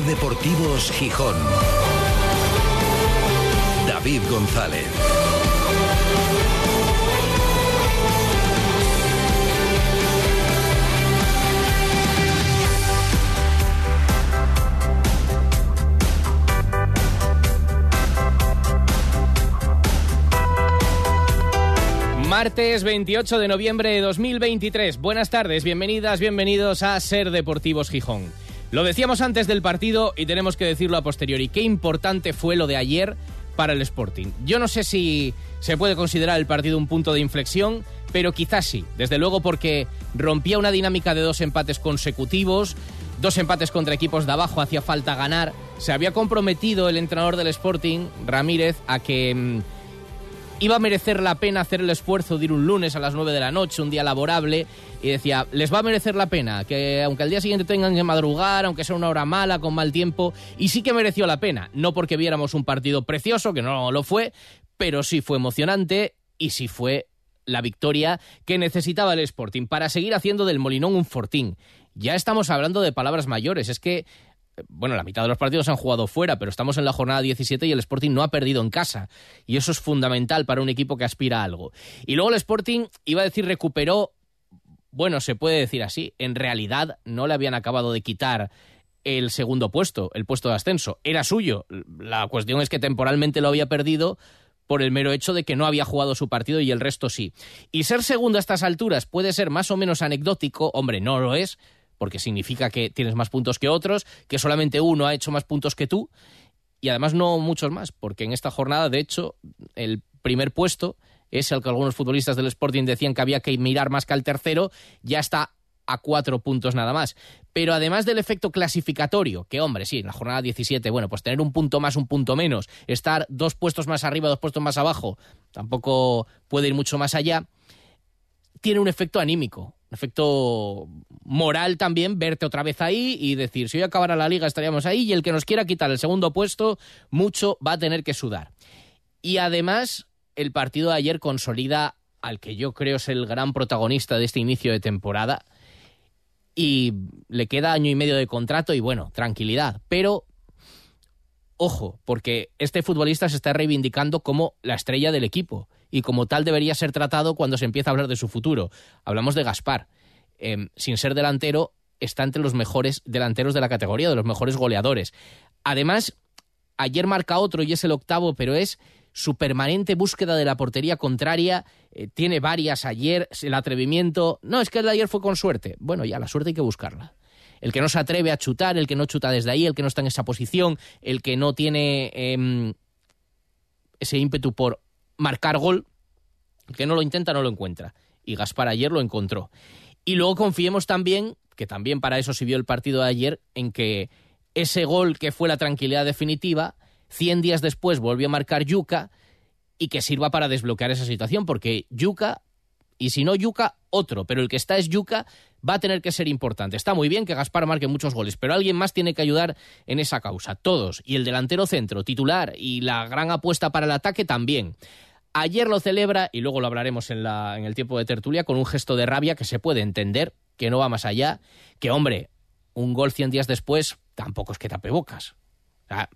Deportivos Gijón. David González. Martes 28 de noviembre de 2023. Buenas tardes, bienvenidas, bienvenidos a Ser Deportivos Gijón. Lo decíamos antes del partido y tenemos que decirlo a posteriori. Qué importante fue lo de ayer para el Sporting. Yo no sé si se puede considerar el partido un punto de inflexión, pero quizás sí. Desde luego porque rompía una dinámica de dos empates consecutivos, dos empates contra equipos de abajo, hacía falta ganar. Se había comprometido el entrenador del Sporting, Ramírez, a que mm, iba a merecer la pena hacer el esfuerzo de ir un lunes a las 9 de la noche, un día laborable, y decía, les va a merecer la pena, que aunque al día siguiente tengan que madrugar, aunque sea una hora mala, con mal tiempo, y sí que mereció la pena, no porque viéramos un partido precioso, que no lo fue, pero sí fue emocionante y sí fue la victoria que necesitaba el Sporting para seguir haciendo del Molinón un fortín. Ya estamos hablando de palabras mayores, es que bueno, la mitad de los partidos han jugado fuera, pero estamos en la jornada 17 y el Sporting no ha perdido en casa. Y eso es fundamental para un equipo que aspira a algo. Y luego el Sporting, iba a decir, recuperó, bueno, se puede decir así, en realidad no le habían acabado de quitar el segundo puesto, el puesto de ascenso. Era suyo. La cuestión es que temporalmente lo había perdido por el mero hecho de que no había jugado su partido y el resto sí. Y ser segundo a estas alturas puede ser más o menos anecdótico, hombre, no lo es, porque significa que tienes más puntos que otros, que solamente uno ha hecho más puntos que tú, y además no muchos más, porque en esta jornada, de hecho, el primer puesto es el que algunos futbolistas del Sporting decían que había que mirar más que al tercero, ya está a cuatro puntos nada más. Pero además del efecto clasificatorio, que hombre, sí, en la jornada 17, bueno, pues tener un punto más, un punto menos, estar dos puestos más arriba, dos puestos más abajo, tampoco puede ir mucho más allá, tiene un efecto anímico efecto moral también verte otra vez ahí y decir, si hoy acabara la liga estaríamos ahí y el que nos quiera quitar el segundo puesto, mucho va a tener que sudar. Y además, el partido de ayer consolida al que yo creo es el gran protagonista de este inicio de temporada y le queda año y medio de contrato y bueno, tranquilidad, pero ojo, porque este futbolista se está reivindicando como la estrella del equipo y como tal debería ser tratado cuando se empieza a hablar de su futuro. Hablamos de Gaspar. Em, sin ser delantero, está entre los mejores delanteros de la categoría, de los mejores goleadores. Además, ayer marca otro y es el octavo, pero es su permanente búsqueda de la portería contraria. Eh, tiene varias ayer, el atrevimiento. No, es que el de ayer fue con suerte. Bueno, ya, la suerte hay que buscarla. El que no se atreve a chutar, el que no chuta desde ahí, el que no está en esa posición, el que no tiene em, ese ímpetu por marcar gol, el que no lo intenta no lo encuentra. Y Gaspar ayer lo encontró. Y luego confiemos también, que también para eso se vio el partido de ayer, en que ese gol que fue la tranquilidad definitiva, 100 días después volvió a marcar Yuca y que sirva para desbloquear esa situación, porque Yuca, y si no Yuca, otro, pero el que está es Yuca, va a tener que ser importante. Está muy bien que Gaspar marque muchos goles, pero alguien más tiene que ayudar en esa causa. Todos, y el delantero centro, titular, y la gran apuesta para el ataque también. Ayer lo celebra, y luego lo hablaremos en, el tiempo de tertulia, con un gesto de rabia que se puede entender, que no va más allá, que hombre, un gol 100 días después tampoco es que tape bocas.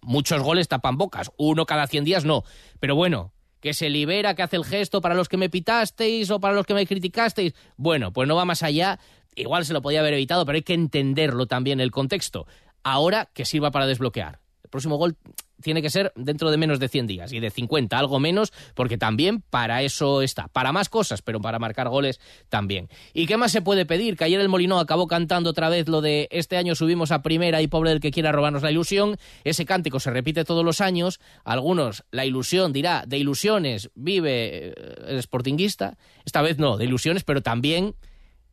muchos goles tapan bocas, uno cada 100 días no. Pero bueno, que se libera, que hace el gesto para los que me pitasteis o para los que me criticasteis. Bueno, pues no va más allá. Igual se lo podía haber evitado, pero hay que entenderlo también el contexto. Ahora que sirva para desbloquear. El próximo gol tiene que ser dentro de menos de 100 días y de 50, algo menos, porque también para eso está. Para más cosas, pero para marcar goles también. ¿Y qué más se puede pedir? Que ayer el Molino acabó cantando otra vez lo de este año subimos a primera y pobre del que quiera robarnos la ilusión. Ese cántico se repite todos los años. Algunos, la ilusión dirá, de ilusiones vive eh, el sportinguista. Esta vez no, de ilusiones, pero también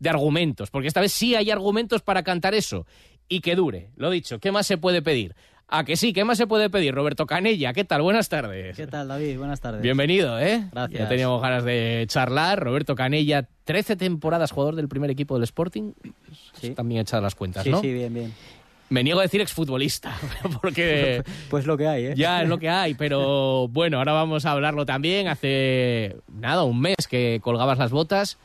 de argumentos, porque esta vez sí hay argumentos para cantar eso y que dure. Lo dicho, ¿qué más se puede pedir? ¿A que sí? ¿Qué más se puede pedir? Roberto Canella, ¿qué tal? Buenas tardes. ¿Qué tal, David? Buenas tardes. Bienvenido, ¿eh? Gracias. Ya teníamos ganas de charlar. Roberto Canella, 13 temporadas jugador del primer equipo del Sporting. Sí. También echadas las cuentas, ¿no? Sí, sí, bien, bien. Me niego a decir exfutbolista, porque... pues lo que hay, ¿eh? Ya es lo que hay, pero bueno, ahora vamos a hablarlo también. Hace, nada, un mes que colgabas las botas.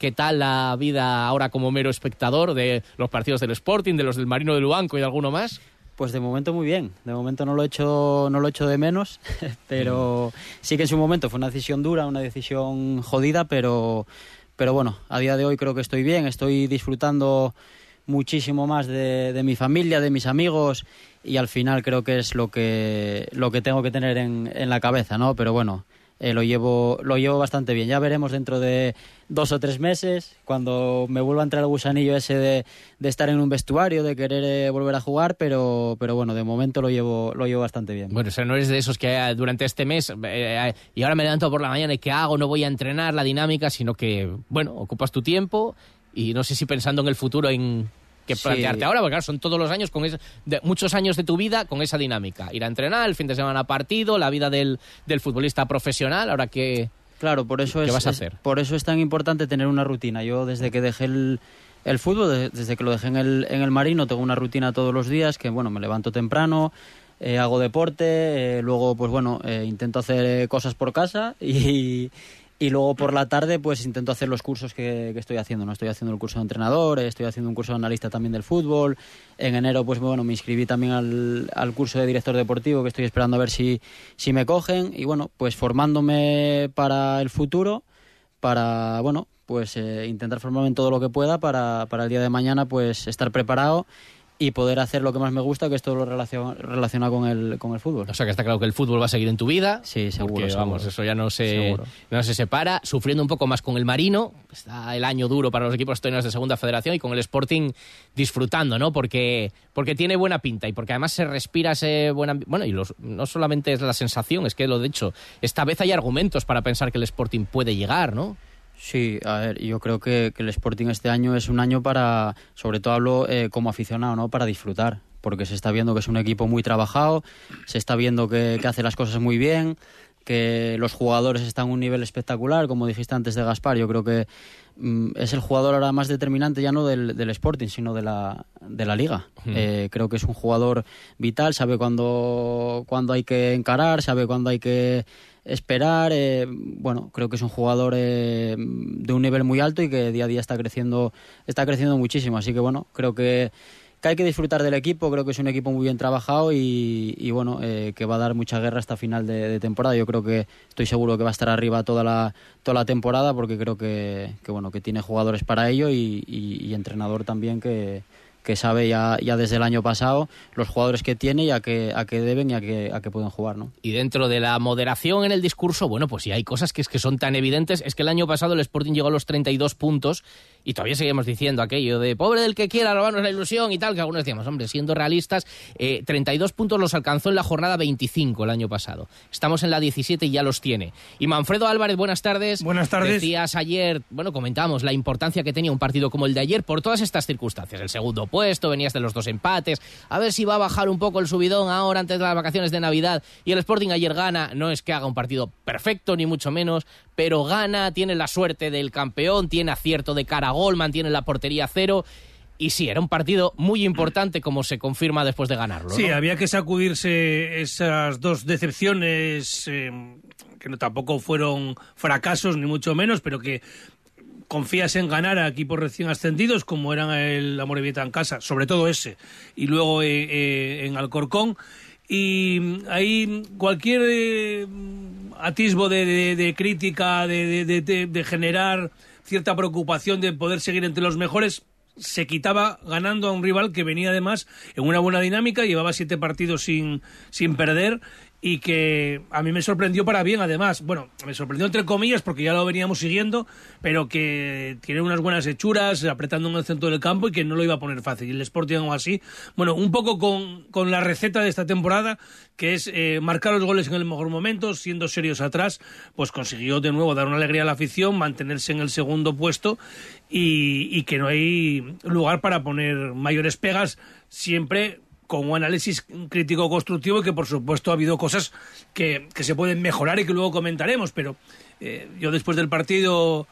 ¿Qué tal la vida ahora como mero espectador de los partidos del Sporting, de los del Marino de Luanco y de alguno más? Pues de momento muy bien. De momento no lo he hecho, no lo he hecho de menos, pero sí que en su momento fue una decisión dura, una decisión jodida, pero, pero bueno, a día de hoy creo que estoy bien, estoy disfrutando muchísimo más de, de mi familia, de mis amigos y al final creo que es lo que, lo que tengo que tener en, en la cabeza, ¿no? Pero bueno, eh, lo, llevo, lo llevo bastante bien. Ya veremos dentro de dos o tres meses, cuando me vuelva a entrar el gusanillo ese de, de estar en un vestuario, de querer eh, volver a jugar, pero, pero bueno, de momento lo llevo, lo llevo bastante bien. Bueno, o sea, no eres de esos que eh, durante este mes, y ahora me levanto por la mañana y ¿qué hago? No voy a entrenar la dinámica, sino que, bueno, ocupas tu tiempo y no sé si pensando en el futuro en que Sí. plantearte ahora, porque claro, son todos los años, con esa- de- muchos años de tu vida con esa dinámica. Ir a entrenar, el fin de semana partido, la vida del, del futbolista profesional, ahora que... Claro, por eso ¿Qué es, vas a es- hacer? por eso es tan importante tener una rutina. Yo desde que dejé el, el fútbol, de- desde que lo dejé en el, en el marino, tengo una rutina todos los días que bueno, me levanto temprano, eh, hago deporte, eh, luego pues bueno, eh, intento hacer eh, cosas por casa y, y luego por la tarde pues intento hacer los cursos que, que estoy haciendo. No estoy haciendo el curso de entrenador, estoy haciendo un curso de analista también del fútbol. En enero pues bueno, me inscribí también al, al curso de director deportivo que estoy esperando a ver si, si me cogen y bueno, pues formándome para el futuro, para bueno, pues eh, intentar formarme en todo lo que pueda para, para el día de mañana pues estar preparado y poder hacer lo que más me gusta, que es todo lo relacion- relacionado con el, con el fútbol. O sea, que está claro que el fútbol va a seguir en tu vida. Sí, seguro, Porque, seguro. vamos, eso ya no se, Seguro. no se separa. Sufriendo un poco más con el Marino. Está el año duro para los equipos de Segunda Federación y con el Sporting disfrutando, ¿no? Porque, porque tiene buena pinta y porque además se respira ese buen ambi- Bueno, y los, no solamente es la sensación, es que lo de hecho, esta vez hay argumentos para pensar que el Sporting puede llegar, ¿no? Sí, a ver, yo creo que, que el Sporting este año es un año para, sobre todo hablo eh, como aficionado, ¿no? Para disfrutar, porque se está viendo que es un equipo muy trabajado, se está viendo que, que hace las cosas muy bien, que los jugadores están a un nivel espectacular, como dijiste antes de Gaspar, yo creo que mm, es el jugador ahora más determinante ya no del, del Sporting, sino de la, de la liga. Eh, creo que es un jugador vital, sabe cuándo, cuándo hay que encarar, sabe cuándo hay que esperar. eh, bueno, creo que es un jugador eh, de un nivel muy alto y que día a día está creciendo, está creciendo muchísimo. Así que bueno, creo que, que hay que disfrutar del equipo. Creo que es un equipo muy bien trabajado y, bueno, eh, que va a dar mucha guerra hasta final de, temporada. Yo creo que estoy seguro que va a estar arriba toda la, toda la temporada porque creo que, que bueno, que tiene jugadores para ello y, y- y entrenador también que que sabe ya, ya desde el año pasado los jugadores que tiene y a qué, a qué deben y a qué, a qué pueden jugar, ¿no? Y dentro de la moderación en el discurso, bueno, pues si hay cosas que, es que son tan evidentes. Es que el año pasado el Sporting llegó a los 32 puntos y todavía seguimos diciendo aquello de pobre del que quiera robarnos la ilusión y tal, que algunos decíamos, hombre, siendo realistas, eh, 32 puntos los alcanzó en la jornada 25 el año pasado. Estamos en la 17 y ya los tiene. Y Manfredo Álvarez, buenas tardes. Buenas tardes. Decías ayer, bueno, comentamos la importancia que tenía un partido como el de ayer por todas estas circunstancias. El segundo puesto, venías de los dos empates, a ver si va a bajar un poco el subidón ahora antes de las vacaciones de Navidad. Y el Sporting ayer gana, no es que haga un partido perfecto, ni mucho menos, pero gana, tiene la suerte del campeón, tiene acierto de cara a gol, mantiene la portería cero. Y sí, era un partido muy importante como se confirma después de ganarlo. Sí, había que sacudirse esas dos decepciones eh, que no tampoco fueron fracasos ni mucho menos, pero que confías en ganar a equipos recién ascendidos como eran el Amorebieta en casa, sobre todo ese, y luego eh, eh, en Alcorcón. Y mm, ahí cualquier eh, atisbo de, de- de crítica, de- de generar cierta preocupación de poder seguir entre los mejores, se quitaba ganando a un rival que venía además en una buena dinámica, llevaba siete partidos sin, sin perder y que a mí me sorprendió para bien además. Bueno, me sorprendió entre comillas porque ya lo veníamos siguiendo, pero que tiene unas buenas hechuras, apretando en el centro del campo y que no lo iba a poner fácil. El Sporting o así, bueno, un poco con, con la receta de esta temporada, que es eh, marcar los goles en el mejor momento, siendo serios atrás, pues consiguió de nuevo dar una alegría a la afición, mantenerse en el segundo puesto y, y que no hay lugar para poner mayores pegas, siempre con un análisis crítico constructivo y que por supuesto ha habido cosas que, que se pueden mejorar y que luego comentaremos, pero eh, yo después del partido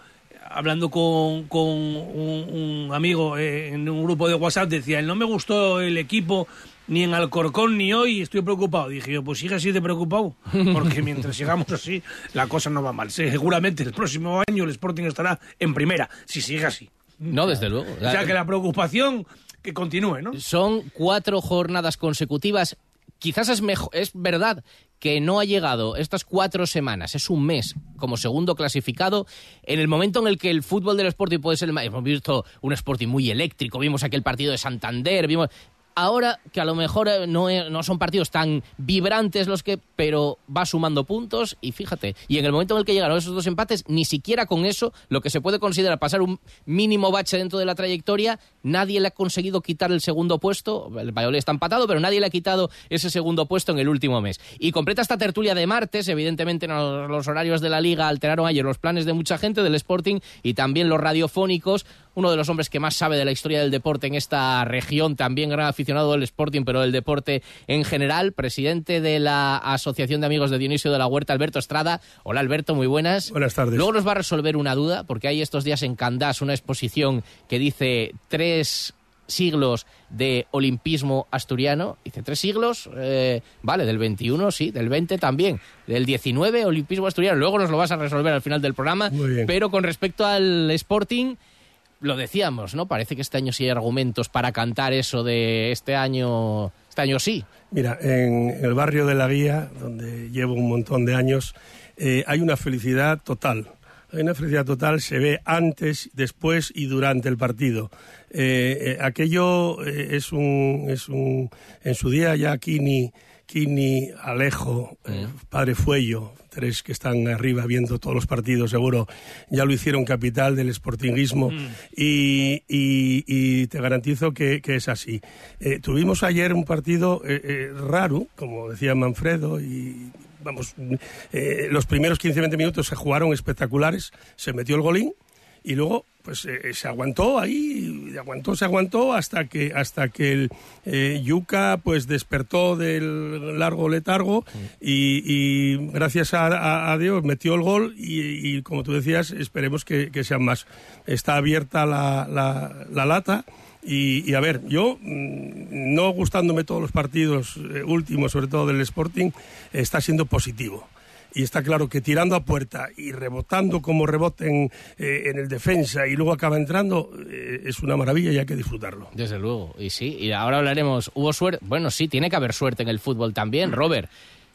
hablando con, con un, un amigo eh, en un grupo de WhatsApp decía, no me gustó el equipo ni en Alcorcón ni hoy, estoy preocupado. Dije yo, pues sigue así de preocupado, porque mientras sigamos así, la cosa no va mal. Seguramente el próximo año el Sporting estará en primera, si sigue así. No, desde luego. O sea que la preocupación continúe, ¿no? Son cuatro jornadas consecutivas. Quizás es, mejor, es verdad que no ha llegado estas cuatro semanas, es un mes como segundo clasificado, en el momento en el que el fútbol del Sporting puede ser. Hemos visto un Sporting muy eléctrico, vimos aquel partido de Santander, vimos ahora que a lo mejor eh, no, no, son partidos tan vibrantes los que, pero va sumando puntos y fíjate, y en el momento en el que llegaron esos dos empates, ni siquiera con eso, lo que se puede considerar pasar un mínimo bache dentro de la trayectoria, nadie le ha conseguido quitar el segundo puesto, el Valladolid está empatado, pero nadie le ha quitado ese segundo puesto en el último mes. Y completa esta tertulia de martes, evidentemente los horarios de la liga alteraron ayer los planes de mucha gente del Sporting y también los radiofónicos, uno de los hombres que más sabe de la historia del deporte en esta región, también gran aficionado del Sporting, pero del deporte en general, presidente de la Asociación de Amigos de Dionisio de la Huerta, Alberto Estrada. Hola Alberto, muy buenas. Buenas tardes. Luego nos va a resolver una duda, porque hay estos días en Candás una exposición que dice tres siglos de olimpismo asturiano. Dice, tres siglos, eh, vale, del 21 sí, del 20 también, del 19 olimpismo asturiano. Luego nos lo vas a resolver al final del programa. Pero con respecto al Sporting, lo decíamos, ¿no? Parece que este año sí hay argumentos para cantar eso de este año, este año sí. Mira, en el barrio de La Guía, donde llevo un montón de años, eh, hay una felicidad total. Hay una felicidad total, se ve antes, después y durante el partido. Eh, eh, aquello es un, es un. En su día ya Kini, Kini Alejo, Padre Fuello, tres que están arriba viendo todos los partidos, seguro ya lo hicieron capital del sportingismo mm. y, te garantizo que, es así. Eh, tuvimos ayer un partido eh, eh, raro, como decía Manfredo, y vamos, los primeros 15-20 minutos se jugaron espectaculares, se metió el golín y luego pues eh, se aguantó ahí, aguantó, se aguantó hasta que hasta que el eh, Yuca pues despertó del largo letargo y, gracias a, Dios metió el gol y, como tú decías esperemos que, sean más. Está abierta la, la, lata. Y, a ver, yo, mm, no gustándome todos los partidos eh, últimos, sobre todo del Sporting, está siendo positivo y está claro que tirando a puerta y rebotando como reboten eh, en el defensa y luego acaba entrando, eh, es una maravilla y hay que disfrutarlo. Desde luego, y sí, y ahora hablaremos, ¿hubo suerte? Bueno, sí, tiene que haber suerte en el fútbol también, Robert.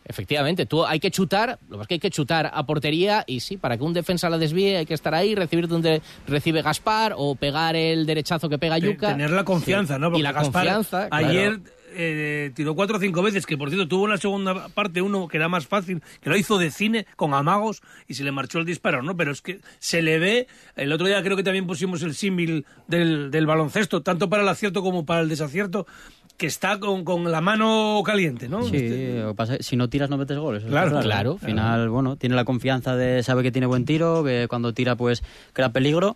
Efectivamente, tú hay que chutar, lo que es que hay que chutar a portería y sí, para que un defensa la desvíe hay que estar ahí, recibir donde recibe Gaspar o pegar el derechazo que pega Yuca. Tener la confianza, ¿no? y la confianza. Ayer eh, tiró cuatro o cinco veces, que por cierto tuvo en la segunda parte uno que era más fácil, que lo hizo de cine con amagos y se le marchó el disparo, ¿no? Pero es que se le ve, el otro día creo que también pusimos el símil del, del baloncesto, tanto para el acierto como para el desacierto, que está con, con, la mano caliente, ¿no? Sí, este- si no tiras no metes goles. Claro, claro. Al final, bueno, tiene la confianza de sabe que tiene buen tiro, que cuando tira pues crea peligro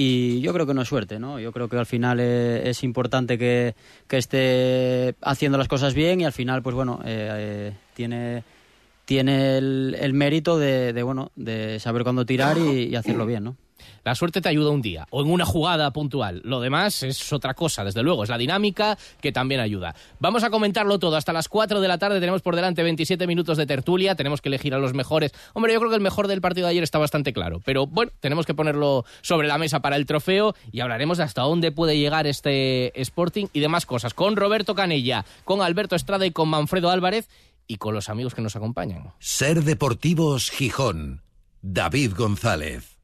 y yo creo que no es suerte, ¿no? Yo creo que al final eh, es, importante que, esté haciendo las cosas bien y al final, pues bueno, eh, eh, tiene, tiene el, mérito de, bueno, de saber cuándo tirar y hacerlo bien, ¿no? La suerte te ayuda un día o en una jugada puntual. Lo demás es otra cosa, desde luego. Es la dinámica que también ayuda. Vamos a comentarlo todo. Hasta las 4 de la tarde tenemos por delante 27 minutos de tertulia. Tenemos que elegir a los mejores. Hombre, yo creo que el mejor del partido de ayer está bastante claro. Pero bueno, tenemos que ponerlo sobre la mesa para el trofeo y hablaremos de hasta dónde puede llegar este Sporting y demás cosas. Con Roberto Canella, con Alberto Estrada y con Manfredo Álvarez y con los amigos que nos acompañan. Ser Deportivos Gijón. David González.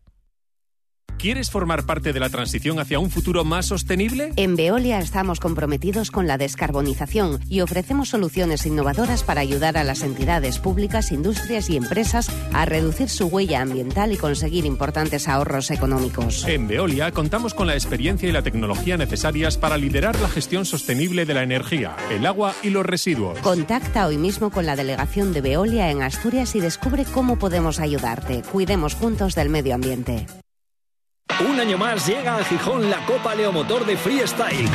¿Quieres formar parte de la transición hacia un futuro más sostenible? En Veolia estamos comprometidos con la descarbonización y ofrecemos soluciones innovadoras para ayudar a las entidades públicas, industrias y empresas a reducir su huella ambiental y conseguir importantes ahorros económicos. En Veolia contamos con la experiencia y la tecnología necesarias para liderar la gestión sostenible de la energía, el agua y los residuos. Contacta hoy mismo con la delegación de Veolia en Asturias y descubre cómo podemos ayudarte. Cuidemos juntos del medio ambiente. Un año más llega a Gijón la Copa Leomotor de Freestyle.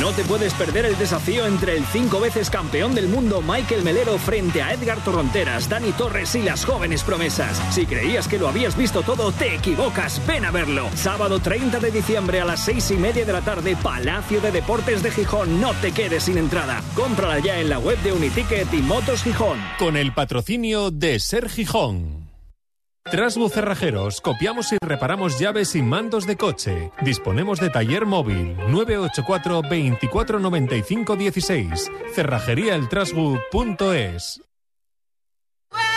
No te puedes perder el desafío entre el cinco veces campeón del mundo Michael Melero frente a Edgar Torronteras, Dani Torres y las jóvenes promesas. Si creías que lo habías visto todo, te equivocas. Ven a verlo. Sábado 30 de diciembre a las seis y media de la tarde, Palacio de Deportes de Gijón. No te quedes sin entrada. Cómprala ya en la web de Uniticket y Motos Gijón. Con el patrocinio de Ser Gijón. Trasbu Cerrajeros, copiamos y reparamos llaves y mandos de coche. Disponemos de taller móvil 984 24 95 16. Cerrajeríaeltrasbu.es.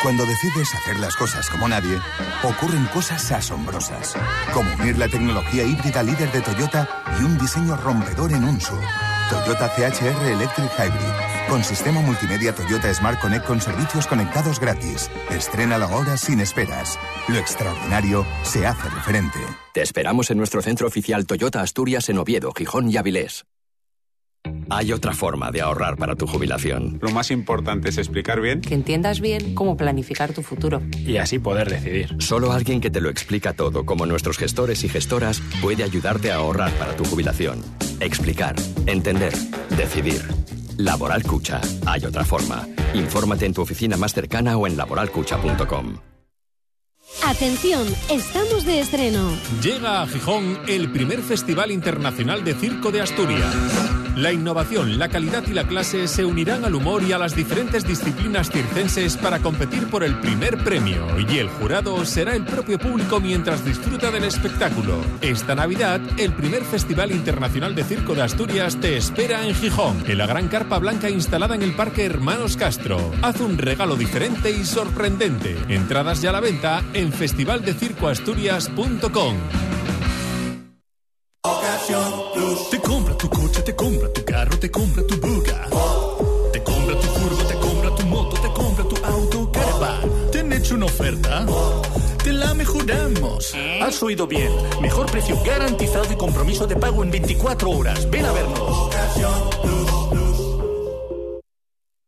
Cuando decides hacer las cosas como nadie, ocurren cosas asombrosas, como unir la tecnología híbrida líder de Toyota y un diseño rompedor en un SUV. Toyota CHR Electric Hybrid, con sistema multimedia Toyota Smart Connect con servicios conectados gratis. Estrena la hora sin esperas. Lo extraordinario se hace referente. Te esperamos en nuestro centro oficial Toyota Asturias en Oviedo, Gijón y Avilés. Hay otra forma de ahorrar para tu jubilación. Lo más importante es explicar bien. Que entiendas bien cómo planificar tu futuro. Y así poder decidir. Solo alguien que te lo explica todo, como nuestros gestores y gestoras, puede ayudarte a ahorrar para tu jubilación. Explicar, entender, decidir. Laboral Cucha. Hay otra forma. Infórmate en tu oficina más cercana o en laboralcucha.com. Atención, estamos de estreno. Llega a Gijón el primer Festival Internacional de Circo de Asturias. La innovación, la calidad y la clase se unirán al humor y a las diferentes disciplinas circenses para competir por el primer premio. Y el jurado será el propio público mientras disfruta del espectáculo. Esta Navidad, el primer Festival Internacional de Circo de Asturias te espera en Gijón, en la gran carpa blanca instalada en el Parque Hermanos Castro. Haz un regalo diferente y sorprendente. Entradas ya a la venta en festivaldecircoasturias.com. Te compra tu coche, te compra tu carro, te compra tu buga. Te compra tu curvo, te compra tu moto, te compra tu auto, caravan. ¿Te han hecho una oferta? Te la mejoramos. Has oído bien. Mejor precio garantizado y compromiso de pago en 24 horas. Ven a vernos.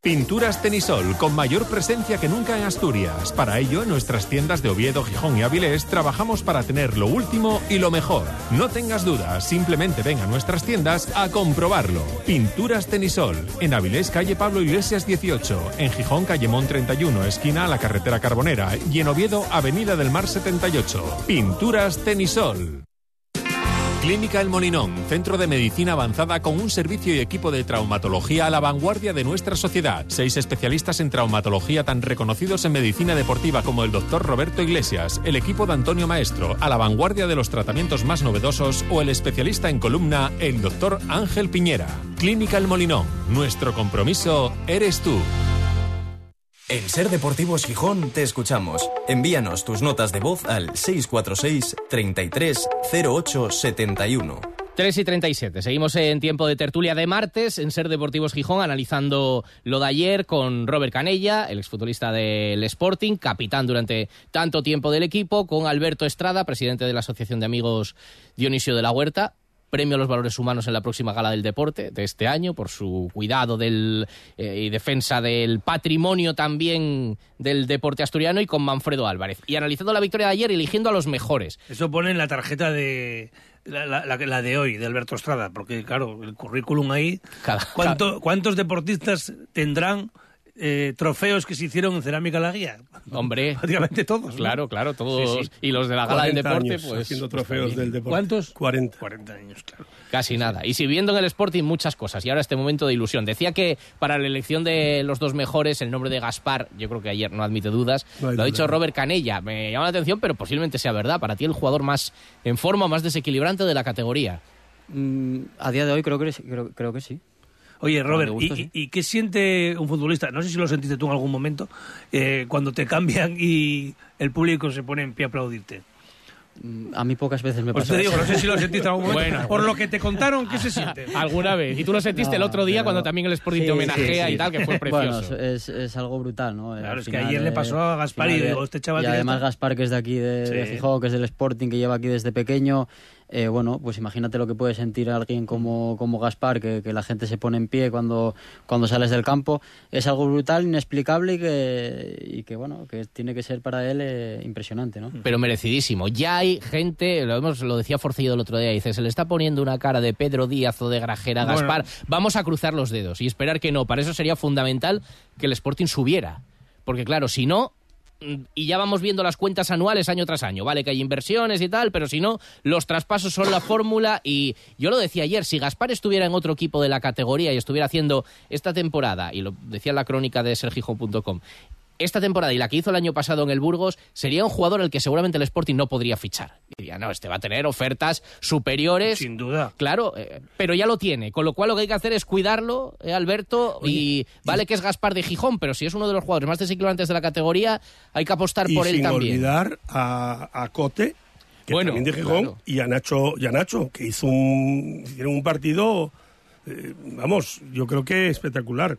Pinturas Tenisol, con mayor presencia que nunca en Asturias. Para ello, en nuestras tiendas de Oviedo, Gijón y Avilés trabajamos para tener lo último y lo mejor. No tengas dudas, simplemente ven a nuestras tiendas a comprobarlo. Pinturas Tenisol, en Avilés, calle Pablo Iglesias 18, en Gijón, calle Mon 31, esquina a la carretera Carbonera, y en Oviedo, avenida del Mar 78. Pinturas Tenisol. Clínica El Molinón, centro de medicina avanzada con un servicio y equipo de traumatología a la vanguardia de nuestra sociedad. Seis especialistas en traumatología tan reconocidos en medicina deportiva como el doctor Roberto Iglesias, el equipo de Antonio Maestro, a la vanguardia de los tratamientos más novedosos o el especialista en columna, el doctor Ángel Piñera. Clínica El Molinón, nuestro compromiso eres tú. En Ser Deportivos Gijón te escuchamos. Envíanos tus notas de voz al 646 33 08 71. 3 y 37. Seguimos en tiempo de tertulia de martes en Ser Deportivos Gijón, analizando lo de ayer con Robert Canella, el exfutbolista del Sporting, capitán durante tanto tiempo del equipo, con Alberto Estrada, presidente de la Asociación de Amigos Dionisio de la Huerta, premio a los valores humanos en la próxima gala del deporte de este año por su cuidado del, eh, y defensa del patrimonio también del deporte asturiano y con Manfredo Álvarez. Y analizando la victoria de ayer, eligiendo a los mejores. Eso pone en la tarjeta de la, la- la- de hoy, de Alberto Estrada, porque claro, el currículum ahí... ¿cuánto- ¿Cuántos deportistas tendrán eh, trofeos que se hicieron en Cerámica La Guía? Hombre. Prácticamente todos. ¿no? Claro, claro, todos. Sí, sí. Y los de la gala del 40 deporte, años pues. haciendo pues trofeos del deporte. ¿Cuántos? 40. 40 años, claro. Casi nada. Y si viendo en el Sporting muchas cosas. Y ahora este momento de ilusión. Decía que para la elección de los dos mejores, el nombre de Gaspar, yo creo que ayer no admite dudas. No lo ha dicho Robert Canella. Me llama la atención, pero posiblemente sea verdad. Para ti, el jugador más en forma, más desequilibrante de la categoría. Mm, a día de hoy creo que, creo, creo que sí. Oye, Robert, ¿y, sí. y qué siente un futbolista? No sé si lo sentiste tú en algún momento, eh, cuando te cambian y el público se pone en pie a aplaudirte. Mm, A mí pocas veces me Pues te digo, eso. no sé si lo sentiste en algún momento. Bueno. Por lo que te contaron, ¿qué se siente? ¿Alguna vez? Y tú lo sentiste el No, otro día pero- cuando también el Sporting Sí, te homenajea sí, sí. y tal, que fue Bueno, precioso. es, es algo brutal, ¿no? Claro, Al es que ayer le eh, pasó a Gaspar y digo, este chaval Y además Gaspar, que es de aquí, de, de que es del Sporting, que lleva aquí desde pequeño, eh, bueno, pues imagínate lo que puede sentir alguien como, como Gaspar, que, que la gente se pone en pie cuando, cuando sales del campo. Es algo brutal, inexplicable y que, y que bueno, que tiene que ser para él eh, impresionante, ¿no? pero merecidísimo. Ya hay gente, lo, hemos, lo decía Forcillo el otro día, dice, se le está poniendo una cara de Pedro Díaz o de Grajera a Bueno. Gaspar. Vamos a cruzar los dedos y esperar que no. Para eso sería fundamental que el Sporting subiera. Porque claro, si no, y ya vamos viendo las cuentas anuales año tras año, vale que hay inversiones y tal, pero si no, los traspasos son la fórmula y yo lo decía ayer, si Gaspar estuviera en otro equipo de la categoría y estuviera haciendo esta temporada, y lo decía en la crónica de sergijo.com, esta temporada y la que hizo el año pasado en el Burgos, sería un jugador al que seguramente el Sporting no podría fichar. Diría, no, este va a tener ofertas superiores. Sin duda. Claro, eh, pero ya lo tiene. Con lo cual lo que hay que hacer es cuidarlo, eh, Alberto. y vale que es Gaspar de Gijón, pero si es uno de los jugadores más desequilibrantes de la categoría, hay que apostar y por él sin también. olvidar a, a Cote, que Bueno, también de Gijón, claro. y a Nacho, y a Nacho, que hizo un, hicieron un partido, eh, vamos, yo creo que espectacular.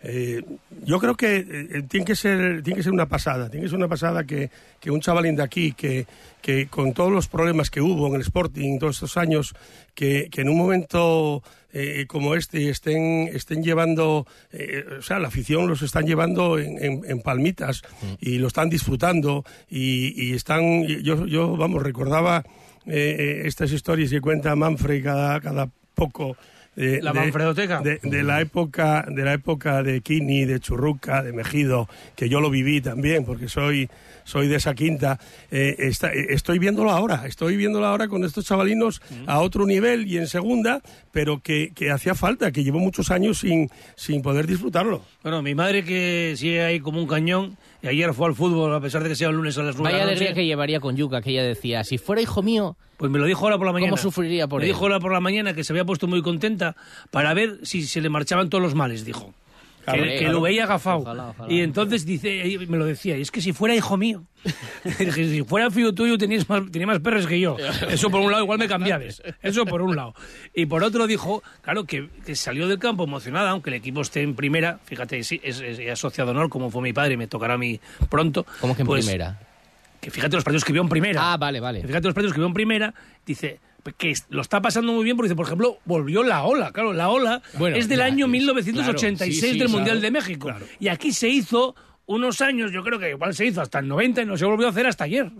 Eh, yo creo que eh, tiene que ser tiene que ser una pasada, tiene que ser una pasada que, que un chavalín de aquí, que, que con todos los problemas que hubo en el Sporting todos estos años, que, que en un momento eh, como este estén, estén llevando, eh, o sea, la afición los están llevando en, en- en palmitas y lo están disfrutando y, y están, yo, yo, vamos, recordaba estas historias que cuenta Manfred cada, cada poco. Eh, La de- Manfredoteca. de, de la época de la época de Kini, de Churruca, de Mejido, que yo lo viví también porque soy soy de esa quinta. eh, está- eh, estoy viéndolo ahora, estoy viéndolo ahora con estos chavalinos a otro nivel y en segunda, pero que, que hacía falta, que llevo muchos años sin sin poder disfrutarlo. Bueno, mi madre que sigue ahí como un cañón, ayer fue al fútbol, a pesar de que sea el lunes a las 9 Vaya alegría que llevaría con Yuca, que ella decía, si fuera hijo mío, Pues me lo dijo ahora por la mañana. ¿cómo sufriría por Me él? dijo ahora por la mañana que se había puesto muy contenta para ver si se le marchaban todos los males, dijo. Claro, que, lo veía agafado. Ojalá, ojalá. Y entonces dice, y me lo decía, y es que si fuera hijo mío, si fuera fijo tuyo tenías más, tenía más perros que yo. Eso por un lado igual me cambiabas. Eso por un lado. Y por otro dijo, claro, que, que salió del campo emocionada, aunque el equipo esté en primera. Fíjate, sí, es, es- es asociado honor, como fue mi padre, y me tocará a mí pronto. ¿Cómo que en Pues, primera? Que fíjate los partidos que vio en primera. Ah, vale, vale. Fíjate los partidos que vio en primera, dice que lo está pasando muy bien porque, por ejemplo, volvió la ola. Claro, la ola Bueno, es del ya, año es- 1986 claro, sí, sí, del claro, Mundial de México. Y aquí se hizo unos años, yo creo que igual se hizo hasta el 90 y no se volvió a hacer hasta ayer.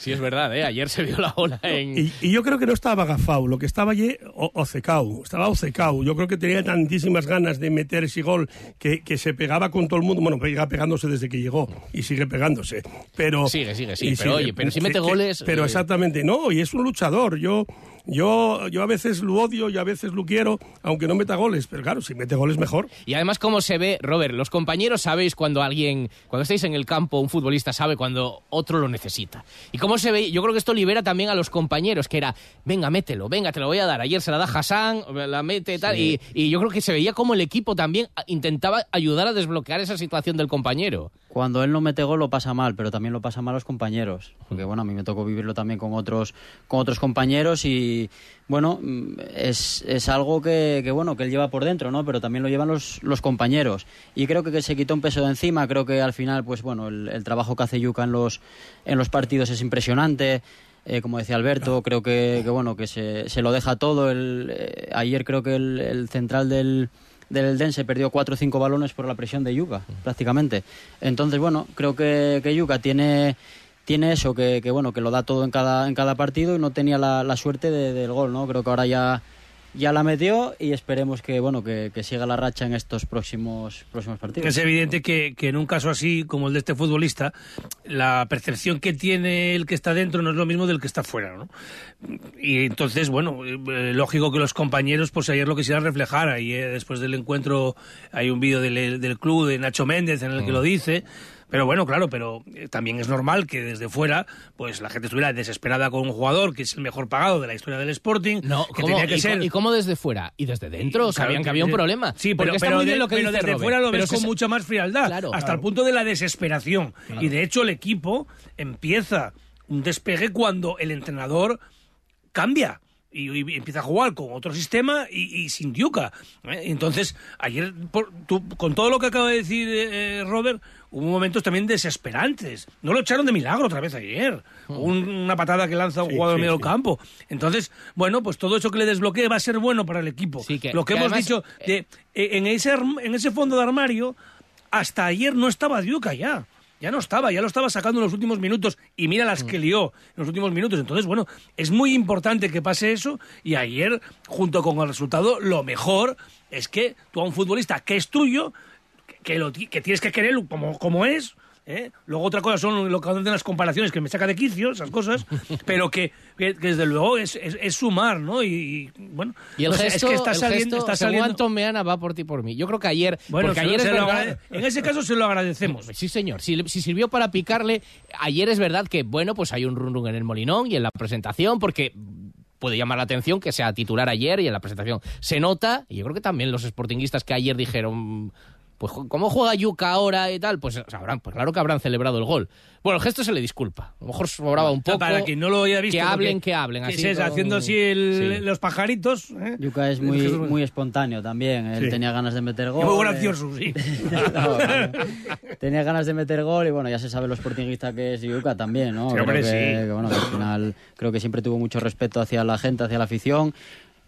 Sí, es verdad, ¿eh? Ayer se vio la ola en... Y, y yo creo que no estaba agafado, lo que estaba allí, o- Ocecau, estaba Ocecau. Yo creo que tenía tantísimas ganas de meter ese gol que, que se pegaba con todo el mundo. Bueno, pega pegándose desde que llegó y sigue pegándose. Pero, Sigue, sigue, sí, pero oye, pero si que- mete que- goles, Pero eh, exactamente, no, y es un luchador. Yo, yo, yo a veces lo odio y a veces lo quiero, aunque no meta goles. Pero claro, si mete goles, mejor. Y además, ¿cómo se ve, Robert? Los compañeros sabéis cuando alguien, cuando estáis en el campo, un futbolista sabe cuando otro lo necesita. Y cómo se ve, yo creo que esto libera también a los compañeros, que era, venga, mételo, venga, te lo voy a dar. Ayer se la da Hassan, la mete tal, y, y yo creo que se veía como el equipo también intentaba ayudar a desbloquear esa situación del compañero. Cuando él no mete gol lo pasa mal, pero también lo pasa mal a los compañeros. Porque bueno, a mí me tocó vivirlo también con otros, con otros compañeros y bueno, mm, es, es algo que, bueno, que él lleva por dentro, ¿no? Pero también lo llevan los, los compañeros. Y creo que, que se quitó un peso de encima, creo que al final, pues bueno, el, trabajo que hace Yuka en los, en los partidos es impresionante. Eh, como decía Alberto, creo que, bueno, que se, se lo deja todo. El, eh, ayer creo que el, el central del, del Eldense perdió cuatro o cinco balones por la presión de Yuka, prácticamente. Entonces, bueno, creo que, que Yuka tiene, tiene eso, que, que, bueno, que lo da todo en cada, en cada partido y no tenía la, la suerte de- del gol, ¿no? Creo que ahora ya, ya la metió y esperemos que, bueno, que, que siga la racha en estos próximos, próximos partidos. Es evidente que, que en un caso así como el de este futbolista, la percepción que tiene el que está dentro no es lo mismo del que está fuera, ¿no? Y entonces, bueno, eh, lógico que los compañeros, pues ayer lo quisieran reflejar. Ahí eh, después del encuentro hay un vídeo del, del club de Nacho Méndez en el que Mm. lo dice. Pero bueno, claro, pero eh, también es normal que desde fuera, pues la gente estuviera desesperada con un jugador que es el mejor pagado de la historia del Sporting. No, que tenía que ¿Y, ser ¿Y cómo desde fuera? ¿Y desde dentro? Claro, Sabían que había un problema. Sí, pero, está pero muy bien de- lo que pero desde Robert, fuera lo ves con mucha más frialdad, Claro. hasta Claro. el punto de la desesperación. Y de hecho el equipo empieza un despegue cuando el entrenador cambia. Y, y empieza a jugar con otro sistema y, y sin Diuca. ¿eh? Entonces, ayer, por- tú- con todo lo que acaba de decir eh, Robert, hubo momentos también desesperantes. No lo echaron de milagro otra vez ayer. Un- una patada que lanza un Sí, jugador sí, en medio sí. campo. Entonces, bueno, pues todo eso que le desbloquee va a ser bueno para el equipo. que- lo que, que hemos además, dicho, de, eh, en, ese, en ese fondo de armario, hasta ayer no estaba Diuca ya. Ya no estaba, ya lo estaba sacando en los últimos minutos y mira las que lió en los últimos minutos. Entonces, bueno, es muy importante que pase eso y ayer, junto con el resultado, lo mejor es que tú a un futbolista que es tuyo, que, lo, que tienes que querer como, como es, ¿eh? Luego otra cosa son lo que hacen las comparaciones, que me saca de quicio, esas cosas, pero que, que- desde luego es, es- es sumar, ¿no? Y, y, bueno, Y el no sé, gesto, es que está el saliendo... gesto, está saliendo... Anton Meana va por ti por mí. Yo creo que ayer, Bueno, porque ayer es verdad- en ese caso se lo agradecemos. Sí, señor. Si, si sirvió para picarle, ayer es verdad que, bueno, pues hay un run run en el Molinón y en la presentación, porque puede llamar la atención que sea titular ayer y en la presentación se nota, y yo creo que también los sportinguistas que ayer dijeron, pues ¿cómo juega Yuca ahora y tal? Pues, sabrán, pues claro que habrán celebrado el gol. Bueno, el gesto se le disculpa. A lo mejor sobraba un poco. Para quien no lo haya visto. Que hablen, que hablen. que así es con- haciendo así el- Sí. los pajaritos. ¿eh? Yuka es muy, muy espontáneo también. Él Sí. tenía ganas de meter gol. Muy eh, gracioso, sí. No, tenía ganas de meter gol y bueno, ya se sabe lo sportinguista que es Yuka también, ¿no? Sí, Creo hombre, que, sí. que, bueno, que al final creo que siempre tuvo mucho respeto hacia la gente, hacia la afición,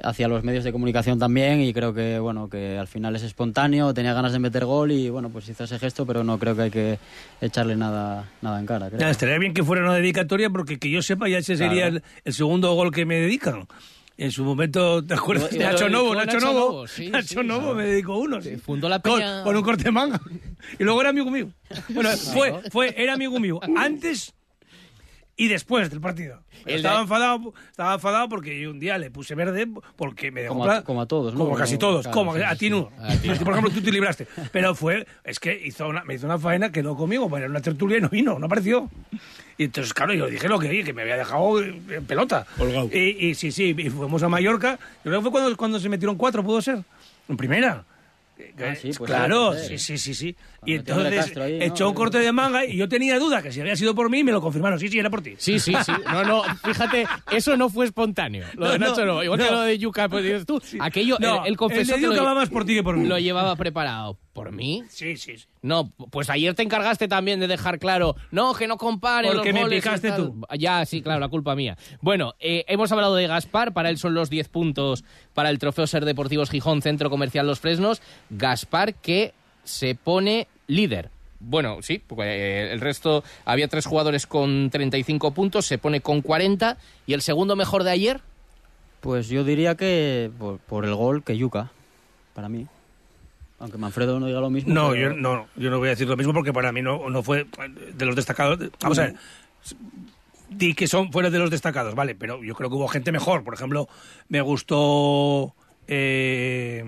hacia los medios de comunicación también y creo que bueno, que al final es espontáneo, tenía ganas de meter gol y bueno, pues hizo ese gesto, pero no creo que hay que echarle nada nada en cara, creo. Ya, estaría bien que fuera una dedicatoria porque que yo sepa ya ese Claro. sería el, el segundo gol que me dedican. En su momento, ¿te acuerdas? De lo Nacho Novo, Nacho Nacho Novo. Novo, sí, Nacho sí, Novo me dedicó uno. sí. Fundó la Con- peña- Con, un corte de manga. Y luego era amigo mío. Bueno, fue, fue, era amigo mío antes y después del partido. De- estaba enfadado, estaba enfadado porque yo un día le puse verde porque me dejó Como a- pla- como a todos, ¿no? Como casi todos, claro, como sí, a ti no. A ti. Por ejemplo, tú te libraste. Pero fue, es que hizo una, me hizo una faena, quedó conmigo, bueno, era una tertulia y no vino, no apareció. Y entonces, claro, yo dije lo que vi, que me había dejado en pelota. Y sí, sí, y fuimos a Mallorca. Yo creo que fue cuando, cuando se metieron cuatro, ¿pudo ser? En primera. Ah, sí, pues claro, sí, sí, sí, sí. Cuando Y de entonces ahí, ¿no? echó un corte de manga y yo tenía duda que si había sido por mí me lo confirmaron. Sí, sí, era por ti. Sí, sí, sí. No, no, fíjate, eso no fue espontáneo. Lo de No, Nacho no. no, Igual no. que lo de Yuca, pues dices tú. Aquello, él, él confesó el de que lo, va más por ti que por mí. lo llevaba preparado. ¿Por mí? Sí, sí, sí. No, pues ayer te encargaste también de dejar claro, no, que no comparen Porque los me picaste tú. Ya, sí, claro, la culpa mía. Bueno, eh, hemos hablado de Gaspar, para él son los 10 puntos para el Trofeo Ser Deportivos Gijón, Centro Comercial Los Fresnos. Gaspar que se pone líder. Bueno, sí, porque eh, el resto había tres jugadores con 35 puntos, se pone con 40 y el segundo mejor de ayer. Pues yo diría que por, por el gol que Yuka, para mí. Aunque Manfredo no diga lo mismo. No, pero- yo no, yo no voy a decir lo mismo porque para mí no, no fue de los destacados. Vamos a ver, di que son fuera de los destacados, vale, pero yo creo que hubo gente mejor. Por ejemplo, me gustó eh,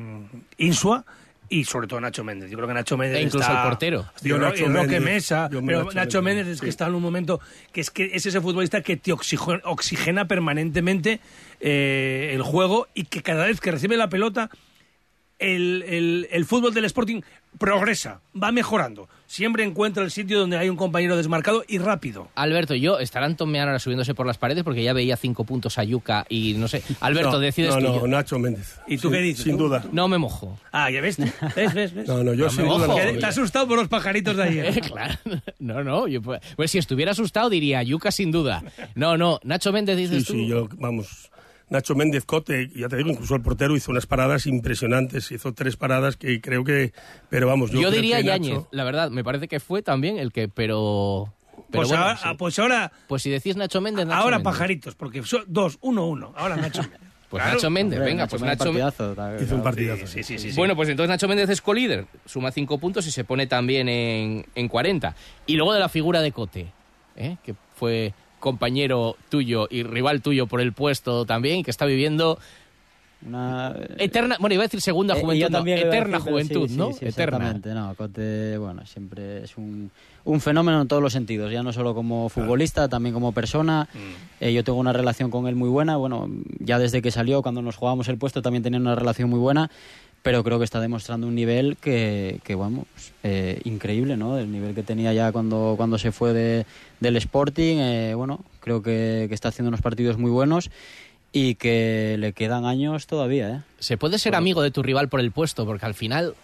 Insua y sobre todo Nacho Méndez. Yo creo que Nacho Méndez E incluso está- el portero. y Yo Ro- Nacho Méndez, Mesa, yo pero Nacho Nacho Méndez, Méndez es que sí. está en un momento que es que es ese futbolista que te oxigena permanentemente eh, el juego y que cada vez que recibe la pelota el, el- el fútbol del Sporting progresa, va mejorando. Siempre encuentra el sitio donde hay un compañero desmarcado y rápido. Alberto, yo estarán Tomeano ahora subiéndose por las paredes porque ya veía cinco puntos a Yuca y no sé. Alberto, no, decides no, no, yo. Nacho Méndez. ¿Y tú Sin- qué dices, Sin duda. No me mojo. Ah, ya ves. ¿Ves, ves, ves? No, no, yo No, sin me duda. Te has asustado por los pajaritos de ayer. claro. No, no. Yo, pues, pues si estuviera asustado diría Yuca sin duda. No, no. Nacho Méndez Sí, dices tú. sí, yo, vamos. Nacho Méndez Cote, ya te digo, incluso el portero hizo unas paradas impresionantes, hizo tres paradas que creo que, pero vamos, yo, Yo, creo diría que Yáñez, Nacho- la verdad. Me parece que fue también el que, pero. pero Pues, bueno, ahora, sí. pues ahora, Pues si decís Nacho Méndez, Nacho ahora Méndez. pajaritos, porque son dos, uno, uno. Ahora Nacho. Pues Claro. Nacho Méndez, Hombre, venga, Nacho pues Nacho partidazo, tal, Hizo un partidazo. Sí, sí, sí. sí. Bueno, pues entonces Nacho Méndez es colíder, suma cinco puntos y se pone también en, en 40. Y luego de la figura de Cote, ¿eh? que fue compañero tuyo y rival tuyo por el puesto también, que está viviendo Una, eterna, bueno, iba a decir segunda Eh, juventud, no, eterna decir, juventud, sí, ¿no? sí, sí, eterna. Exactamente, no, Cote, bueno, siempre es un, un fenómeno en todos los sentidos, ya no solo como futbolista, también como persona. Mm. Eh, yo tengo una relación con él muy buena, bueno, ya desde que salió, cuando nos jugábamos el puesto, también tenía una relación muy buena, pero creo que está demostrando un nivel que, que vamos, eh, increíble, ¿no? El nivel que tenía ya cuando, cuando se fue de, del Sporting, eh, bueno, creo que, que está haciendo unos partidos muy buenos y que le quedan años todavía, ¿eh? Se puede ser amigo de tu rival por el puesto, porque al final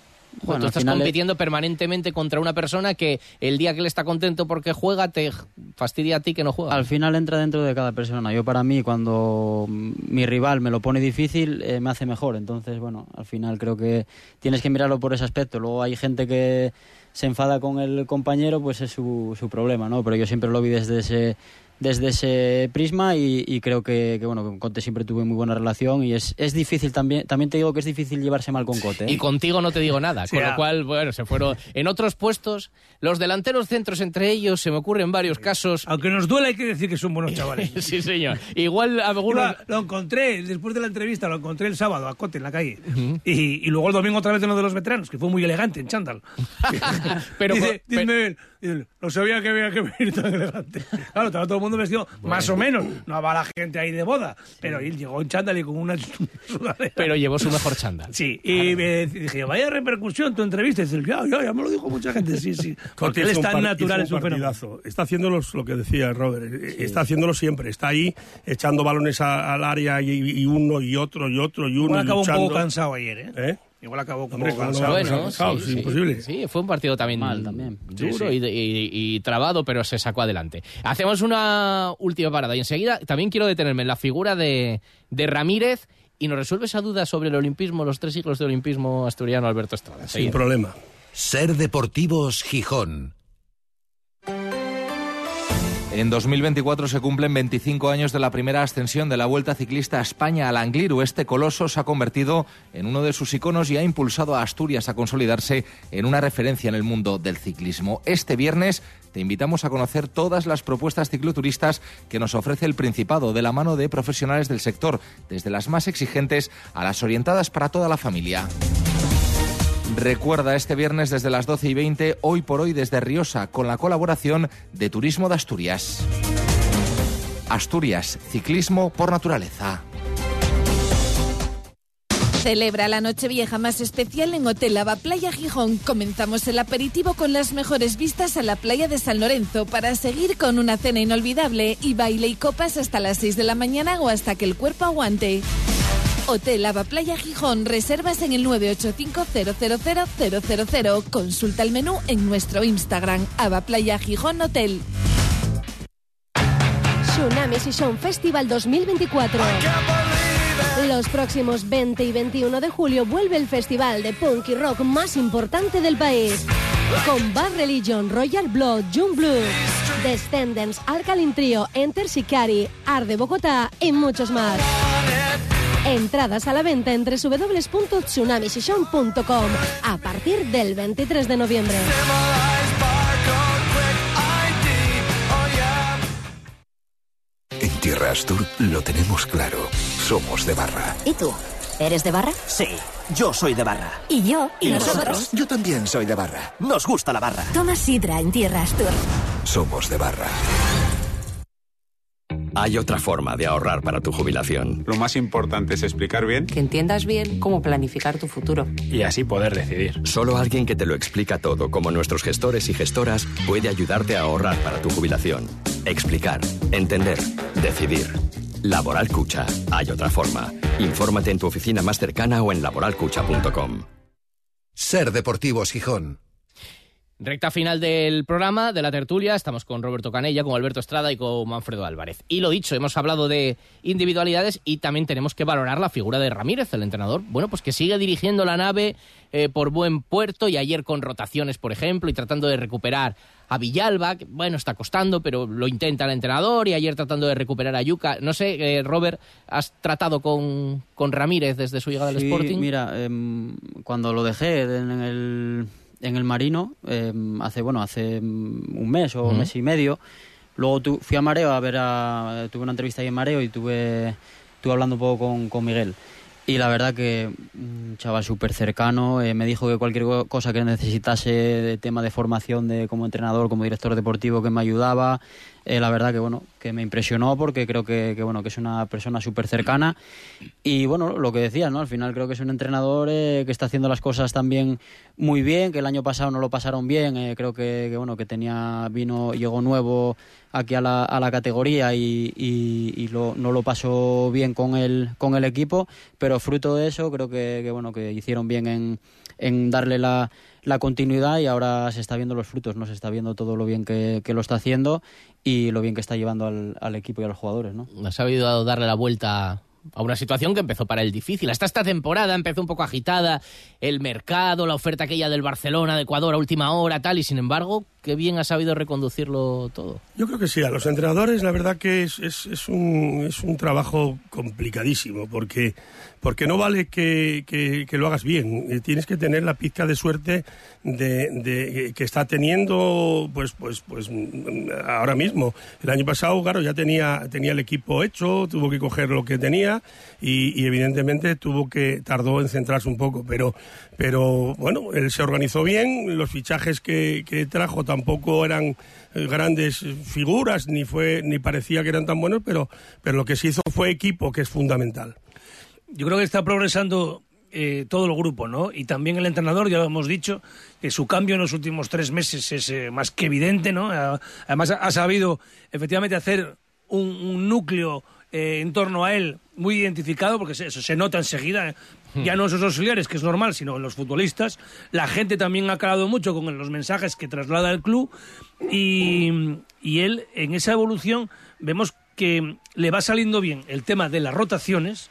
Bueno, tú estás final es- compitiendo permanentemente contra una persona que el día que él está contento porque juega te fastidia a ti que no juega. Al final entra dentro de cada persona. Yo para mí, cuando mi rival me lo pone difícil, eh, me hace mejor. Entonces, bueno, al final creo que tienes que mirarlo por ese aspecto. Luego hay gente que se enfada con el compañero, pues es su, su problema, ¿no? Pero yo siempre lo vi desde ese, desde ese prisma y, y creo que, que, bueno, con Cote siempre tuve muy buena relación y es, es difícil también, también te digo que es difícil llevarse mal con Cote. ¿eh? Y contigo no te digo nada, Sí, con ah. lo cual, bueno, se fueron en otros puestos. Los delanteros centros entre ellos, se me ocurren varios casos. Aunque nos duela, hay que decir que son buenos chavales. sí, señor. Igual algunos... Iba- Lo encontré, después de la entrevista, lo encontré el sábado a Cote en la calle. y, y luego el domingo otra vez en uno de los veteranos, que fue muy elegante en chándal. Pero- dice, pero- dice, no sabía que había que venir tan elegante. Claro, estaba todo el mundo vestido más o menos. No va la gente ahí de boda. Pero él llegó en chándal y con una sudadera. Pero llevó su mejor chándal. Sí, y me dije, vaya repercusión tu entrevista. Y dice, ya, ya, ya me lo dijo mucha gente, sí, sí. Porque él es tan natural, es un fenómeno. Está haciéndolo lo que decía Robert. eh, Está haciéndolo siempre. Está ahí echando balones al área y, y uno y otro y otro y uno. Y acabó un poco cansado ayer, ¿eh? ¿Eh? Igual acabó un Hombre, poco ¿cómo no cansado. va a estar Bueno, cansado? sí, sí, imposible. Sí, fue un partido también Mal, también. duro Sí, sí. Y, y- y trabado, pero se sacó adelante. Hacemos una última parada y enseguida también quiero detenerme en la figura de, de Ramírez y nos resuelve esa duda sobre el olimpismo, los tres siglos de olimpismo asturiano Alberto Estrada. Sin problema. Ser Deportivos Gijón. En 2024 se cumplen 25 años de la primera ascensión de la Vuelta Ciclista a España al Angliru. Este coloso se ha convertido en uno de sus iconos y ha impulsado a Asturias a consolidarse en una referencia en el mundo del ciclismo. Este viernes te invitamos a conocer todas las propuestas cicloturistas que nos ofrece el Principado de la mano de profesionales del sector, desde las más exigentes a las orientadas para toda la familia. Recuerda este viernes desde las 12 y 20, hoy por hoy desde Riosa, con la colaboración de Turismo de Asturias. Asturias, ciclismo por naturaleza. Celebra la Nochevieja más especial en Hotel Lava Playa Gijón. Comenzamos el aperitivo con las mejores vistas a la playa de San Lorenzo para seguir con una cena inolvidable y baile y copas hasta las 6 de la mañana o hasta que el cuerpo aguante. Hotel Lava Playa Gijón. Reservas en el 985 Consulta el menú en nuestro Instagram. Ava Playa Gijón Hotel. Tsunami Season Festival 2024. Los próximos 20 y 21 de julio vuelve el festival de punk y rock más importante del país. Con Bad Religion, Royal Blood, June Blue, Descendants, Alkaline Trio, Enter Shikari, Art de Bogotá y muchos más. Entradas a la venta en www.tsunamisession.com a partir del 23 de noviembre. En Tierra Astur lo tenemos claro. Somos de barra. ¿Y tú? ¿Eres de barra? Sí, yo soy de barra. ¿Y yo? ¿Y nosotros? Yo también soy de barra. Nos gusta la barra. Toma sidra en Tierra Astur. Somos de barra. Hay otra forma de ahorrar para tu jubilación. Lo más importante es explicar bien. Que entiendas bien cómo planificar tu futuro. Y así poder decidir. Solo alguien que te lo explica todo, como nuestros gestores y gestoras, puede ayudarte a ahorrar para tu jubilación. Explicar, entender, decidir. Laboral Cucha. Hay otra forma. Infórmate en tu oficina más cercana o en laboralcucha.com. Ser Deportivos Gijón. Recta final del programa, de la tertulia, estamos con Roberto Canella, con Alberto Estrada y con Manfredo Álvarez. Y lo dicho, hemos hablado de individualidades y también tenemos que valorar la figura de Ramírez, el entrenador, bueno, pues que sigue dirigiendo la nave eh, por buen puerto y ayer con rotaciones, por ejemplo, y tratando de recuperar a Villalba, que bueno, está costando, pero lo intenta el entrenador, y ayer tratando de recuperar a Yuca. No sé, eh, Robert, ¿has tratado con, con Ramírez desde su llegada al Sporting? mira, em, cuando lo dejé en el, en el Marino, em, hace bueno hace em, un mes o mes y medio, luego tu- fui a Mareo a ver a... Tuve una entrevista ahí en Mareo y tuve, estuve hablando un poco con, con Miguel. Y la verdad que un chaval súper cercano, eh, me dijo que cualquier co- cosa que necesitase de tema de formación de como entrenador, como director deportivo, que me ayudaba. Eh, la verdad que bueno, que me impresionó porque creo que, que, bueno que es una persona súper cercana. Y bueno, lo que decía, ¿no? Al final creo que es un entrenador eh, que está haciendo las cosas también muy bien, que el año pasado no lo pasaron bien, eh, creo que, que, bueno que tenía vino llegó nuevo aquí a la, a la categoría y, y- y lo- no lo pasó bien con el con el equipo, pero fruto de eso creo que, que, bueno que hicieron bien en, en darle la, la continuidad y ahora se está viendo los frutos, no se está viendo todo lo bien que, que lo está haciendo y lo bien que está llevando al, al equipo y a los jugadores, ¿no? Ha sabido darle la vuelta a una situación que empezó para él difícil. Hasta esta temporada empezó un poco agitada, el mercado, la oferta aquella del Barcelona, de Ecuador a última hora, tal, y sin embargo, qué bien ha sabido reconducirlo todo. Yo creo que sí, a los entrenadores la verdad que es, es, es, un, es un trabajo complicadísimo, porque, porque no vale que, que, que lo hagas bien, eh, tienes que tener la pizca de suerte de, de- que está teniendo pues, pues, pues mm, ahora mismo. El año pasado, claro, ya tenía, tenía el equipo hecho, tuvo que coger lo que tenía y, y evidentemente tuvo que, tardó en centrarse un poco, pero, pero bueno, él se organizó bien, los fichajes que, que trajo tampoco eran eh, grandes figuras, ni fue, ni parecía que eran tan buenos, pero, pero lo que se hizo fue equipo, que es fundamental. Yo creo que está progresando eh, todo el grupo, ¿no? Y también el entrenador, ya lo hemos dicho, que su cambio en los últimos tres meses es eh, más que evidente, ¿no? Además, ha, sabido efectivamente hacer un, un núcleo eh, en torno a él muy identificado, porque se- eso se nota enseguida. ¿eh? Ya no en sus auxiliares, que es normal, sino en los futbolistas. La gente también ha calado mucho con los mensajes que traslada el club. Y, y él, en esa evolución, vemos que le va saliendo bien el tema de las rotaciones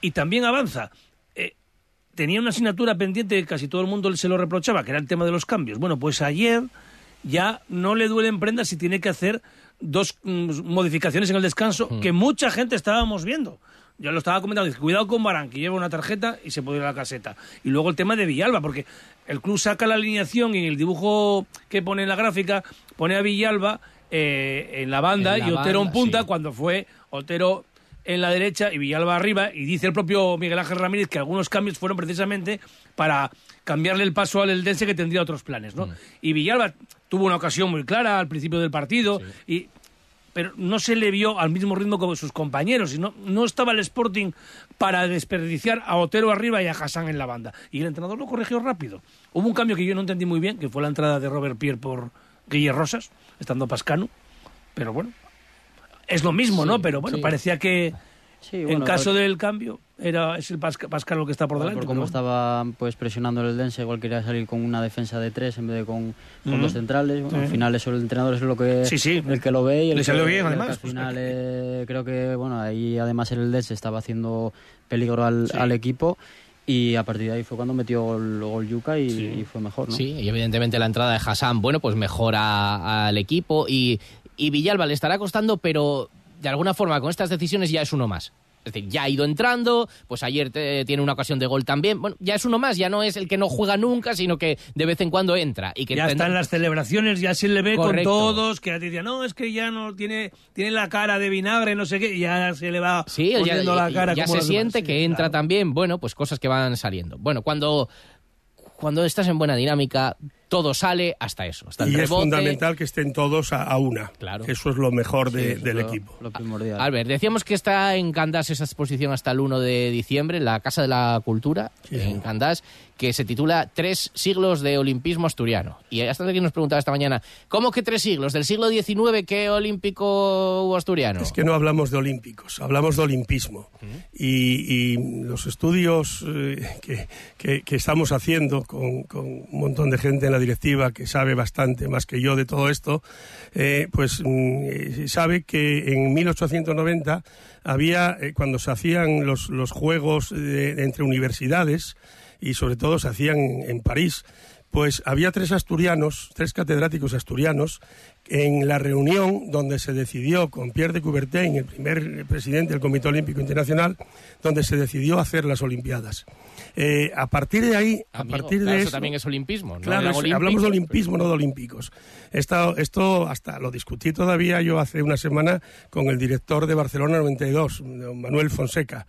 y también avanza. Eh, tenía una asignatura pendiente que casi todo el mundo se lo reprochaba, que era el tema de los cambios. Bueno, pues ayer ya no le duelen prendas si tiene que hacer dos mm, modificaciones en el descanso que mucha gente estábamos viendo. Ya lo estaba comentando, dice, cuidado con Barán, que lleva una tarjeta y se puede ir a la caseta. Y luego el tema de Villalba, porque el club saca la alineación y en el dibujo que pone en la gráfica pone a Villalba eh, en la banda En la y Otero en punta, sí. cuando fue Otero en la derecha y Villalba arriba. Y dice el propio Miguel Ángel Ramírez que algunos cambios fueron precisamente para cambiarle el paso al Eldense que tendría otros planes. ¿no? Y Villalba tuvo una ocasión muy clara al principio del partido. y pero no se le vio al mismo ritmo como sus compañeros. Y no, no estaba el Sporting para desperdiciar a Otero arriba y a Hassan en la banda. Y el entrenador lo corrigió rápido. Hubo un cambio que yo no entendí muy bien, que fue la entrada de Robert Pierre por Guille Rosas, estando Pascano. Pero bueno, es lo mismo, ¿no? Pero bueno, sí. parecía que en bueno, caso por- del cambio era es el Pasca- Pascano el que está por delante. Por cómo pero bueno. estaba pues presionando el Dense, igual quería salir con una defensa de tres en vez de con, con dos centrales. Bueno, Al final eso el entrenador es lo que Sí, sí. el que lo ve y el Le que, salió bien, el además, al pues, final eh, creo que bueno ahí además el Dense estaba haciendo peligro al, Sí. al equipo y a partir de ahí fue cuando metió el gol Yuca y, y fue mejor, ¿no? Sí, y evidentemente la entrada de Hassan, bueno, pues mejora al equipo y, y Villalba le estará costando, pero de alguna forma con estas decisiones ya es uno más. Es decir, ya ha ido entrando, pues ayer te- tiene una ocasión de gol también. Bueno, ya es uno más, ya no es el que no juega nunca, sino que de vez en cuando entra. Y que ya tendrá- está en las celebraciones, ya se le ve Correcto. con todos, que ya te decía, no, es que ya no tiene, tiene la cara de vinagre, no sé qué, y ya se le va Sí, ya, poniendo la ya- cara ya como se siente demás. que Sí, entra claro. también, bueno, pues cosas que van saliendo. Bueno, cuando, cuando estás en buena dinámica, todo sale hasta eso, hasta el Y es fundamental que estén todos a, a una. Claro. Eso es lo mejor de- Sí, del lo- equipo. Lo primordial. Albert, decíamos que está en Candás esa exposición hasta el 1 de diciembre, en la Casa de la Cultura, en Candás, que se titula Tres siglos de olimpismo asturiano. Y hasta alguien nos preguntaba esta mañana, ¿cómo que tres siglos? ¿Del siglo XIX qué olímpico hubo asturiano? Es que no hablamos de olímpicos, hablamos de olimpismo. y, y los estudios eh, que, que- que estamos haciendo con, con un montón de gente en la directiva que sabe bastante más que yo de todo esto, eh, pues mm, eh, sabe que en 1890 había, eh, cuando se hacían los, juegos entre universidades, y sobre todo se hacían en París, pues había tres asturianos, tres catedráticos asturianos, en la reunión donde se decidió con Pierre de Coubertin, el primer presidente del Comité Olímpico Internacional, donde se decidió hacer las Olimpiadas. Eh, a partir de ahí, a Amigo, partir claro, de eso eso, también es olimpismo, ¿no? Claro, Eran es- olímpicos, hablamos de olimpismo, no de olímpicos. Esto, esto hasta lo discutí todavía yo hace una semana con el director de Barcelona 92, don Manuel Fonseca,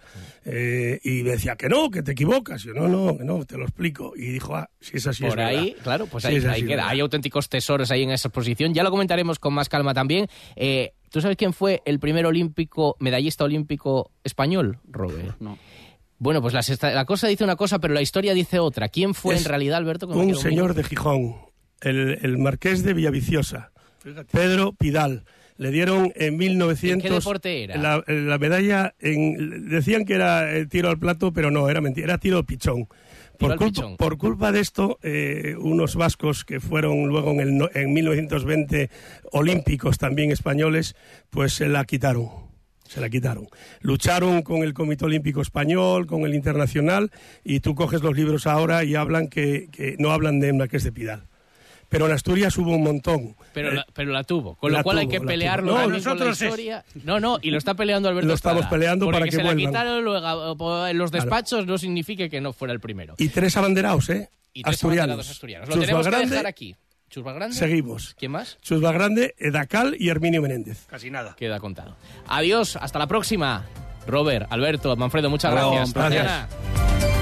Eh, y me decía que no, que te equivocas. Yo, no, no, que no, te lo explico. Y dijo, ah, si es así, es Por ahí, verdad. claro, pues ahí, queda. verdad. Hay auténticos tesoros ahí en esa exposición. Ya lo comentaremos con más calma también. Eh, ¿Tú sabes quién fue el primer olímpico, medallista olímpico español, Robert? No. Bueno, pues las esta- la cosa dice una cosa, pero la historia dice otra. ¿Quién fue Es en realidad, Alberto? Un señor de Gijón, el, el marqués de Villaviciosa, Pedro Pidal. Le dieron en 1900... ¿En qué deporte era? La, la medalla, en, decían que era eh, tiro al plato, pero no, era mentira, era tiro al pichón. Tiro Por culpa, pichón. por culpa de esto, eh, unos vascos que fueron luego en, el, no- en 1920 olímpicos también españoles, pues se la quitaron. Se la quitaron. Lucharon con el Comité Olímpico Español, con el Internacional, y tú coges los libros ahora y hablan que, que no hablan de Marqués de Pidal. Pero en Asturias hubo un montón. Pero, Eh, la, pero la tuvo, con la lo cual hay que la pelearlo. No, con la nosotros es- historia. No, no, y lo está peleando Alberto Lo estamos Estrada. peleando Porque para que que se la vuelvan. quitaron luego, po- en los despachos no significa que no fuera el primero. Y tres abanderados, ¿eh? Y tres asturianos. abanderados asturianos. Lo Chus tenemos que dejar aquí. Valgrande. Seguimos. ¿Quién más? Chus Valgrande, Edacal y Herminio Menéndez. Casi nada. Queda contado. Adiós, hasta la próxima. Robert, Alberto, Manfredo, muchas gracias.